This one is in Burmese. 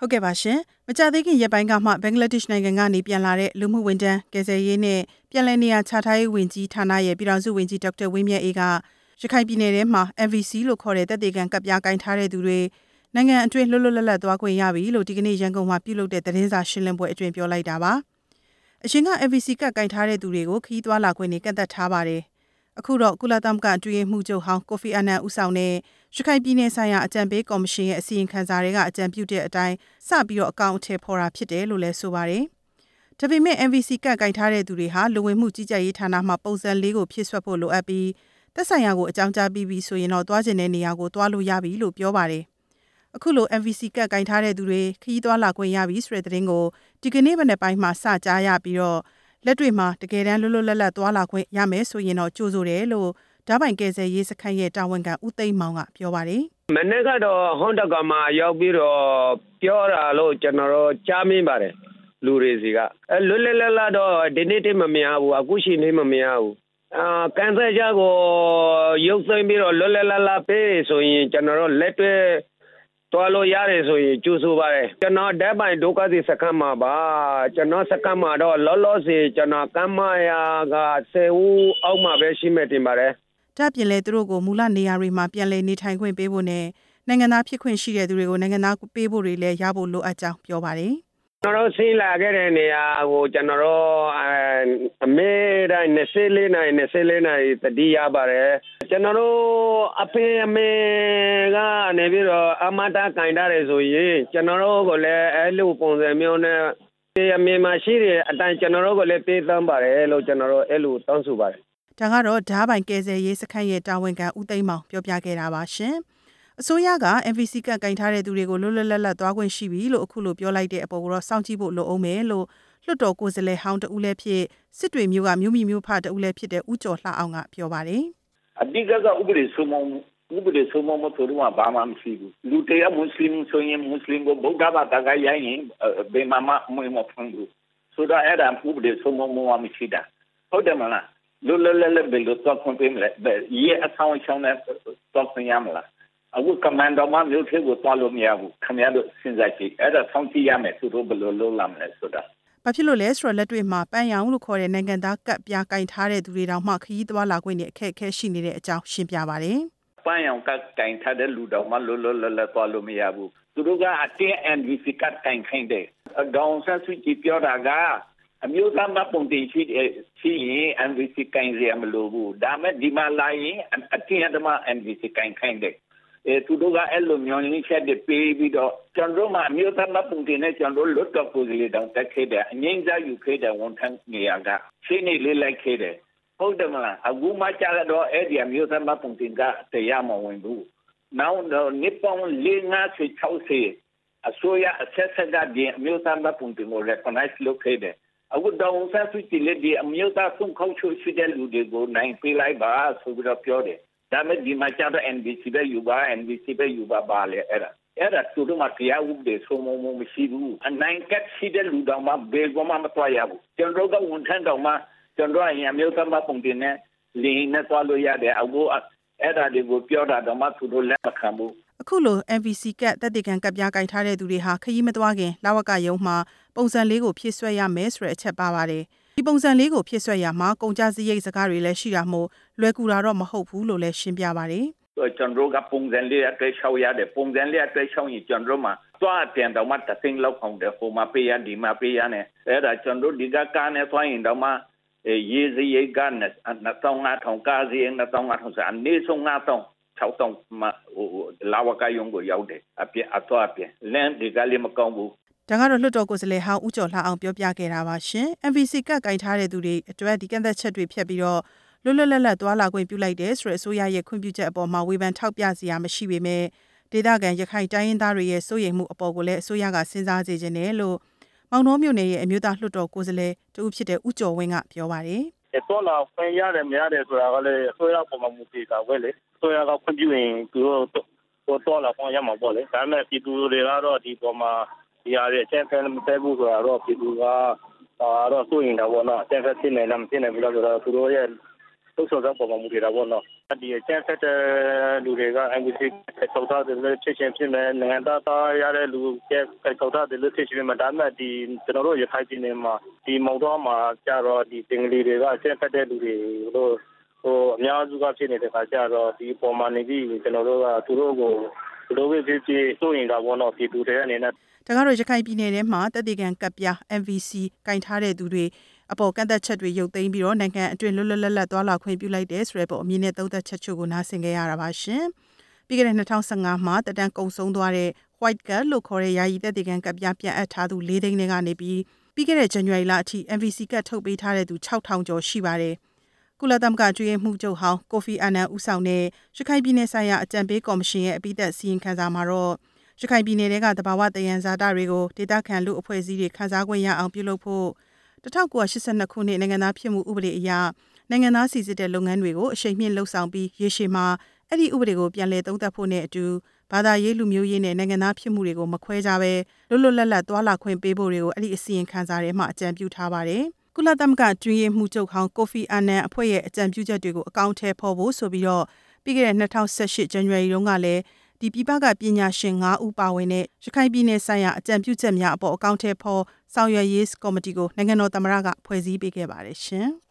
ဟုတ်ကဲ့ပါရှင်မကြသေးခင်ရက်ပိုင်းကမှဘင်္ဂလားဒေ့ရှ်နိုင်ငံကနေပြန်လာတဲ့လူမှုဝန်ထမ်းကယ်ဆယ်ရေးနဲ့ပြည်내နေရာချထားရေးဝန်ကြီးဌာနရဲ့ပြည်ထောင်စုဝန်ကြီးဒေါက်တာဝင်းမြတ်အေးကရခိုင်ပြည်နယ်ထဲမှာ MVC လို့ခေါ်တဲ့တပ်တွေကံကပ်ပြားကင်ထားတဲ့သူတွေနိုင်ငံအတွင်းလွတ်လွတ်လပ်လပ်သွားခွင့်ရပြီလို့ဒီကနေ့ရန်ကုန်မှာပြုလုပ်တဲ့သတင်းစာရှင်းလင်းပွဲအတွင်းပြောလိုက်တာပါအရှင်က MVC ကပ်ကင်ထားတဲ့သူတွေကိုခီးသွွာလာခွင့်နဲ့ကန့်သက်ထားပါတယ်အခုတော့ကုလသမဂ္ဂအတွင်းမှုချုပ်ဟောင်းကိုဖီအာနန်ဦးဆောင်တဲ့ ရခိုင်ပြည်နယ်ဆိုင်ရာအကြံပေးကော်မရှင်ရဲ့အစီရင်ခံစာတွေကအကြံပြုတဲ့အတိုင်းစပြီးတော့အကောင့်အထည်ဖော်တာဖြစ်တယ်လို့လည်းဆိုပါတယ်။ဒါပေမဲ့ MVC ကတ်ကင်ထားတဲ့သူတွေဟာလူဝင်မှုကြီးကြပ်ရေးဌာနမှပုံစံလေးကိုဖြည့်ဆွတ်ဖို့လိုအပ်ပြီးသက်ဆိုင်ရာကိုအကြောင်းကြားပြီးပြီဆိုရင်တော့သွားကျင်တဲ့နေရာကိုသွားလို့ရပြီလို့ပြောပါတယ်။အခုလို MVC ကတ်ကင်ထားတဲ့သူတွေခရီးသွားလာခွင့်ရပြီဆိုတဲ့သတင်းကိုဒီကနေ့မနေ့ပိုင်းမှာစကြားရပြီးတော့လက်တွေ့မှာတကယ်တမ်းလွတ်လွတ်လပ်လပ်သွားလာခွင့်ရမယ်ဆိုရင်တော့ကြိုးဆိုတယ်လို့ ဓာတ်ပိုင်ကယ်ဆယ်ရေးစခန်းရဲ့တာဝန်ခံဦးသိမ်းမောင်ကပြောပါတယ်။မနေ့ကတော့ဟွန်တကမှာရောက်ပြီးတော့ပြောတာလို့ကျွန်တော်တို့ကြားမိပါတယ်လူတွေစီကအဲလွတ်လပ်လပ်လပ်တော့ဒီနေ့တည်းမမြင်ဘူးအခုရှိနေမမြင်ဘူးအာကန်ဆယ်ချက်ကိုရုပ်သိမ်းပြီးတော့လွတ်လပ်လပ်လပ်ပေးဆိုရင်ကျွန်တော်တို့လက်တွေ့တော်လို့ရတယ်ဆိုရင်ကျူဆိုပါတယ်ကျွန်တော်ဓာတ်ပိုင်ဒုက္ခသည်စခန်းမှာပါကျွန်တော်စခန်းမှာတော့လောလောဆယ်ကျွန်တော်ကမ်းမရာက10ဦးအောက်မှာပဲရှိမှတင်ပါတယ်။ ဒါပြင်လဲသူတို့ကိုမူလနေရာတွေမှာပြန်လည်နေထိုင်ခွင့်ပေးဖို့နဲ့နိုင်ငံသားဖြစ်ခွင့်ရှိတဲ့သူတွေကိုနိုင်ငံသားပေးဖို့တွေလည်းရဖို့လိုအပ်ကြောင်းပြောပါတယ်။ကျွန်တော်ဆင်းလာခဲ့တဲ့နေရာကိုကျွန်တော်တို့အမေတိုင်း24နိုင်24နိုင်တတိယပါတယ်ကျွန်တော်တို့အဖေအမေကနေပြီးတော့အမတာကင်တာတယ်ဆိုရင်ကျွန်တော်တို့ကလည်းအဲ့လိုပုံစံမျိုးနဲ့အမေမရှိတဲ့အတိုင်းကျွန်တော်တို့ကလည်းပေးသမ်းပါတယ်လို့ကျွန်တော်တို့အဲ့လိုတောင်းဆိုပါတယ် ဒါကတော့ဓားပိုင်ကယ်ဆယ်ရေးစခန်းရဲ့တာဝန်ခံဦးသိမ်းမောင်ပြောပြခဲ့တာပါရှင်။အစိုးရက MVC ကတ်ကင်ထားတဲ့သူတွေကိုလွတ်လွတ်လပ်လပ်သွားခွင့်ရှိပြီလို့အခုလိုပြောလိုက်တဲ့အပေါ်ကိုတော့စောင့်ကြည့်ဖို့လိုအောင်မယ်လို့လွှတ်တော်ကိုယ်စားလှယ်ဟောင်းတဦးလည်းဖြစ်စစ်တွေမျိုးကမြို့မိမျိုးဖတဦးလည်းဖြစ်တဲ့ဦးကျော်လှအောင်ကပြောပါတယ်။အဓိကကဥပဒေစိုးမိုးဥပဒေစိုးမိုးမှုတို့ကဘာမှမရှိဘူး။လူတရားမွတ်စလင်ဆိုရင်မွတ်စလင်ကိုဗုဒ္ဓဘာသာကရိုင်းရင်ဘယ်မှမမဖွင့်ဘူး။ဆိုတော့အဲ့ဒါဥပဒေစိုးမိုးမှုမရှိတာ။ဟုတ်တယ်မလား လွတ်လပ်လပ်ဘယ်လိုတော့ခွင့်ပေးမလဲရေအဆောင်ချောင်းနဲ့တော့ခွင့်ရမလားအခုကမန်ဒိုမမျိုးသေးကိုသွားလို့မရဘူးခင်ဗျားတို့စဉ်းစားကြည့်အဲ့ဒါဆောင်းကြည့်ရမယ်သူတို့ဘယ်လိုလုပ်လာမလဲဆိုတာဘာဖြစ်လို့လဲဆိုတော့လက်တွေ့မှာပန်းရောင်လို့ခေါ်တဲ့နိုင်ငံသားကပ်ပြားကင်ထားတဲ့သူတွေတောင်မှခရီးသွားလာခွင့်နဲ့အခက်အခဲရှိနေတဲ့အကြောင်းရှင်းပြပါတယ်ပန်းရောင်ကကင်ထားတဲ့လူတောင်မှလွတ်လွတ်လပ်လပ်သွားလို့မရဘူးသူတို့ကအတင်း NVC ကတ်ကင်ခိုင်းတယ်ဒေါန်ဆန်ဆွီပြောတာက အမျိုးသားမပုံတင်ရှိရှိရင် MVC ကင်ရမလို့ဘူးဒါမဲ့ဒီမှာလာရင်အတင်းအဓမ္မ MVC ကင်ခိုင်းတယ်အဲသူတို့ကအဲ့လိုမျိုးလေးချက်တွေပေးပြီးတော့ကျွန်တော်မှအမျိုးသားမပုံတင်နဲ့ကျွန်တော်လွတ်တော့ကိုယ်လေးတောင်တက်ခဲ့တယ်အငိမ့်စားယူခဲ့တယ်ဝန်ထမ်းနေရာကရှင်းနေလေးလိုက်ခဲ့တယ်ဟုတ်တယ်မလားအခုမှကြာတော့အဲ့ဒီအမျိုးသားမပုံတင်ကတရားမဝင်ဘူးနောက်တော့နိပွန်လေးငါးစီ60အစိုးရအဆက်ဆက်ကဒီအမျိုးသားမပုံတင်ကို recognize လုပ်ခဲ့တယ် အခုတောင်ဆန်းစုကြည်လက်ဒီအမျိုးသားဆုံးခေါချိုရှိတဲ့လူတွေကိုနိုင်ပေးလိုက်ပါဆိုပြီးတော့ပြောတယ်ဒါမဲ့ဒီမှာကျတော့ NBC ပဲယူပါ NBC ပဲယူပါပါလေအဲ့ဒါအဲ့ဒါသူတို့မှတရားဥပဒေဆုံးမမရှိဘူးအနိုင်ကတ်ရှိတဲ့လူတော်မှဘယ်ကမှမတွားရဘူးကျွန်တော်ကဝန်ထမ်းတော်မှကျွန်တော်အရင်မျိုးသမပုံတင်နဲ့လင်းနဲ့တွားလို့ရတယ်အခုအဲ့ဒါတွေကိုပြောတာတော့မှသူတို့လက်မခံဘူး အခုလို MVC ကတ်တက်တေကန်ကပ်ပြားကင်ထားတဲ့သူတွေဟာခရီးမသွားခင်လဝကရုံးမှာပုံစံလေးကိုဖြည့်ဆွက်ရမယ်ဆိုတဲ့အချက်ပါပါတယ်။ဒီပုံစံလေးကိုဖြည့်ဆွက်ရမှာကုန်ကြစည်ရိတ်စကားတွေလည်းရှိတာမို့လွယ်ကူတာတော့မဟုတ်ဘူးလို့လည်းရှင်းပြပါတယ်။ကျွန်တော်ကပုံစံလေးအတွေ့ရှောက်ရတယ်ပုံစံလေးအတွေ့ရှောက်ရင်ကျွန်တော်မှသွားပြန်တော့မှတသိန်းလောက်အောင်တယ်ဟိုမှာပေးရဒီမှာပေးရနဲ့အဲ့ဒါကျွန်တော်ဒီကကားနဲ့သွားရင်တော့မှရေးစရိတ်က2500ကားစရိတ်2500ဆိုအနည်းဆုံး 9000 6000မှဟိုလာဝကယုံကိုရောက်တယ်အပြအသွားအပြလမ်းဒီကလေးမကောင်းဘူးဒါကတော့လွှတ်တော်ကိုယ်စားလှယ်ဟောင်းဦးကျော်လှအောင်ပြောပြခဲ့တာပါရှင် MVC ကတ်ကင်ထားတဲ့သူတွေအတွက်ဒီကန့်သက်ချက်တွေဖြတ်ပြီးတော့လွတ်လွတ်လပ်လပ်သွားလာခွင့်ပြုလိုက်တဲ့ဆိုတဲ့အစိုးရရဲ့ခွင့်ပြုချက်အပေါ်မှာဝေဖန်ထောက်ပြစရာမရှိပေမဲ့ဒေသခံရခိုင်တိုင်းရင်းသားတွေရဲ့စိုးရိမ်မှုအပေါ်ကိုလည်းအစိုးရကစဉ်းစားစေချင်တယ်လို့မောင်နှောမြို့နယ်ရဲ့အမျိုးသားလွှတ်တော်ကိုယ်စားလှယ်တူဖြစ်တဲ့ဦးကျော်ဝင်းကပြောပါတယ်။ တော်လာခွင့်ရတယ်မရတယ်ဆိုတာကလည်းအစိုးရပုံမှန်မူတည်တာပဲလေ။အစိုးရကခွင့်ပြုရင်သူတို့တော်လာခွင့်ရမှာပေါ့လေ။ဒါပေမဲ့ပြည်သူတွေကတော့ဒီပေါ်မှာဒီဟာတွေအကျဉ်းဖက်မသက်ဘူးဆိုတာတော့ပြည်သူကတော့စိုးရင်တာပေါ့နော်အကျဉ်းဖက်ဖြစ်နေလားမဖြစ်နိုင်ဘူးလားဆိုတော့သူတို့ရဲ့ သုတ်ဆော်သောပုံမှန်မူတည်တာပေါ့နော်ဒီအကျန်းဖက်တဲ့လူတွေက NVC ထောက်ထားတယ်လို့ဖြစ်ချင်းဖြစ်မယ်နိုင်ငံသားသားရတဲ့လူရဲ့ထောက်ထားတယ်လို့ဖြစ်ချင်းမှာဒါမှဒီကျွန်တော်တို့ရခိုင်ပြည်နယ်မှာဒီမောင်တော်မှာကြတော့ဒီတင်ကလေးတွေကအကျန်းဖက်တဲ့လူတွေလို့ဟိုအများစုကဖြစ်နေတဲ့ခါကျတော့ဒီပေါ်မှာနေပြီးကျွန်တော်တို့ကသူတို့ကိုဘလို့ပဲဖြစ်ဖြစ်စိုးရင်တော့ဘောနော်ပြည်သူတွေအနေနဲ့ဒါကတော့ရခိုင်ပြည်နယ်ထဲမှာတက်တေကန်ကပ်ပြား MVC ကင်ထားတဲ့သူတွေ အပေါ်ကန့်သက်ချက်တွေရုပ်သိမ်းပြီးတော့နိုင်ငံအတွင်းလွတ်လွတ်လပ်လပ်သွားလာခွင့်ပြုလိုက်တယ်ဆိုတဲ့ပေါ်အမြင်နဲ့သုံးသက်ချက်ချို့ကိုနားဆင်ခဲ့ရတာပါရှင်။ပြီးခဲ့တဲ့2015မှာတက်တန်းကုံဆုံးသွားတဲ့ White Card လို့ခေါ်တဲ့ယာယီတက်တေကန်ကပ်ပြားပြန်အပ်ထားသူ၄သိန်းနဲ့ကနေပြီးပြီးခဲ့တဲ့ဇန်နဝါရီလအထိ MVC ကတ်ထုတ်ပေးထားတဲ့သူ6000ကျော်ရှိပါတယ်။ကုလသမဂ္ဂကျွေးမှုချုပ်ဟောင်းကိုဖီအာနန်ဦးဆောင်တဲ့ရခိုင်ပြည်နယ်ဆိုင်ရာအကြံပေးကော်မရှင်ရဲ့အပိသက်စီရင်ခံစာမှာတော့ရခိုင်ပြည်နယ်ကတဘာဝတယံဇာတာတွေကိုဒေသခံလူအဖွဲ့အစည်းတွေခန်းစားခွင့်ရအောင်ပြုလုပ်ဖို့ 1982ခုနှစ်နိုင်ငံသားဖြစ်မှုဥပဒေအရနိုင်ငံသားစီစစ်တဲ့လုပ်ငန်းတွေကိုအရှိန်မြင့်လှုပ်ဆောင်ပြီးရေရှည်မှာအဲ့ဒီဥပဒေကိုပြန်လည်သုံးသပ်ဖို့နဲ့အတူဘာသာရေးလူမျိုးရေးနဲ့နိုင်ငံသားဖြစ်မှုတွေကိုမခွဲခြားဘဲလွတ်လွတ်လပ်လပ်သွားလာခွင့်ပေးဖို့တွေကိုအဲ့ဒီအစီရင်ခံစာထဲမှာအကြံပြုထားပါတယ်။ကုလသမဂ္ဂကျွင်းရေးမှုချုပ်ဟောင်းကိုဖီအာနန်အဖွဲ့ရဲ့အကြံပြုချက်တွေကိုအကောင့်ထဲဖော်ဖို့ဆိုပြီးတော့ပြီးခဲ့တဲ့2018ဇန်နဝါရီတုန်းကလည်း ဒီပြပကပညာရှင်9ဦးပါဝင်တဲ့ ရခိုင်ပြည်နယ်ဆိုင်ရာ အကြံပြုချက်များအပေါ် အကောင့်ထဲဖော် ဆောင်ရွက်ရေးကော်မတီကို နိုင်ငံတော်သမ္မတက ဖွဲ့စည်းပေးခဲ့ပါတယ်ရှင်။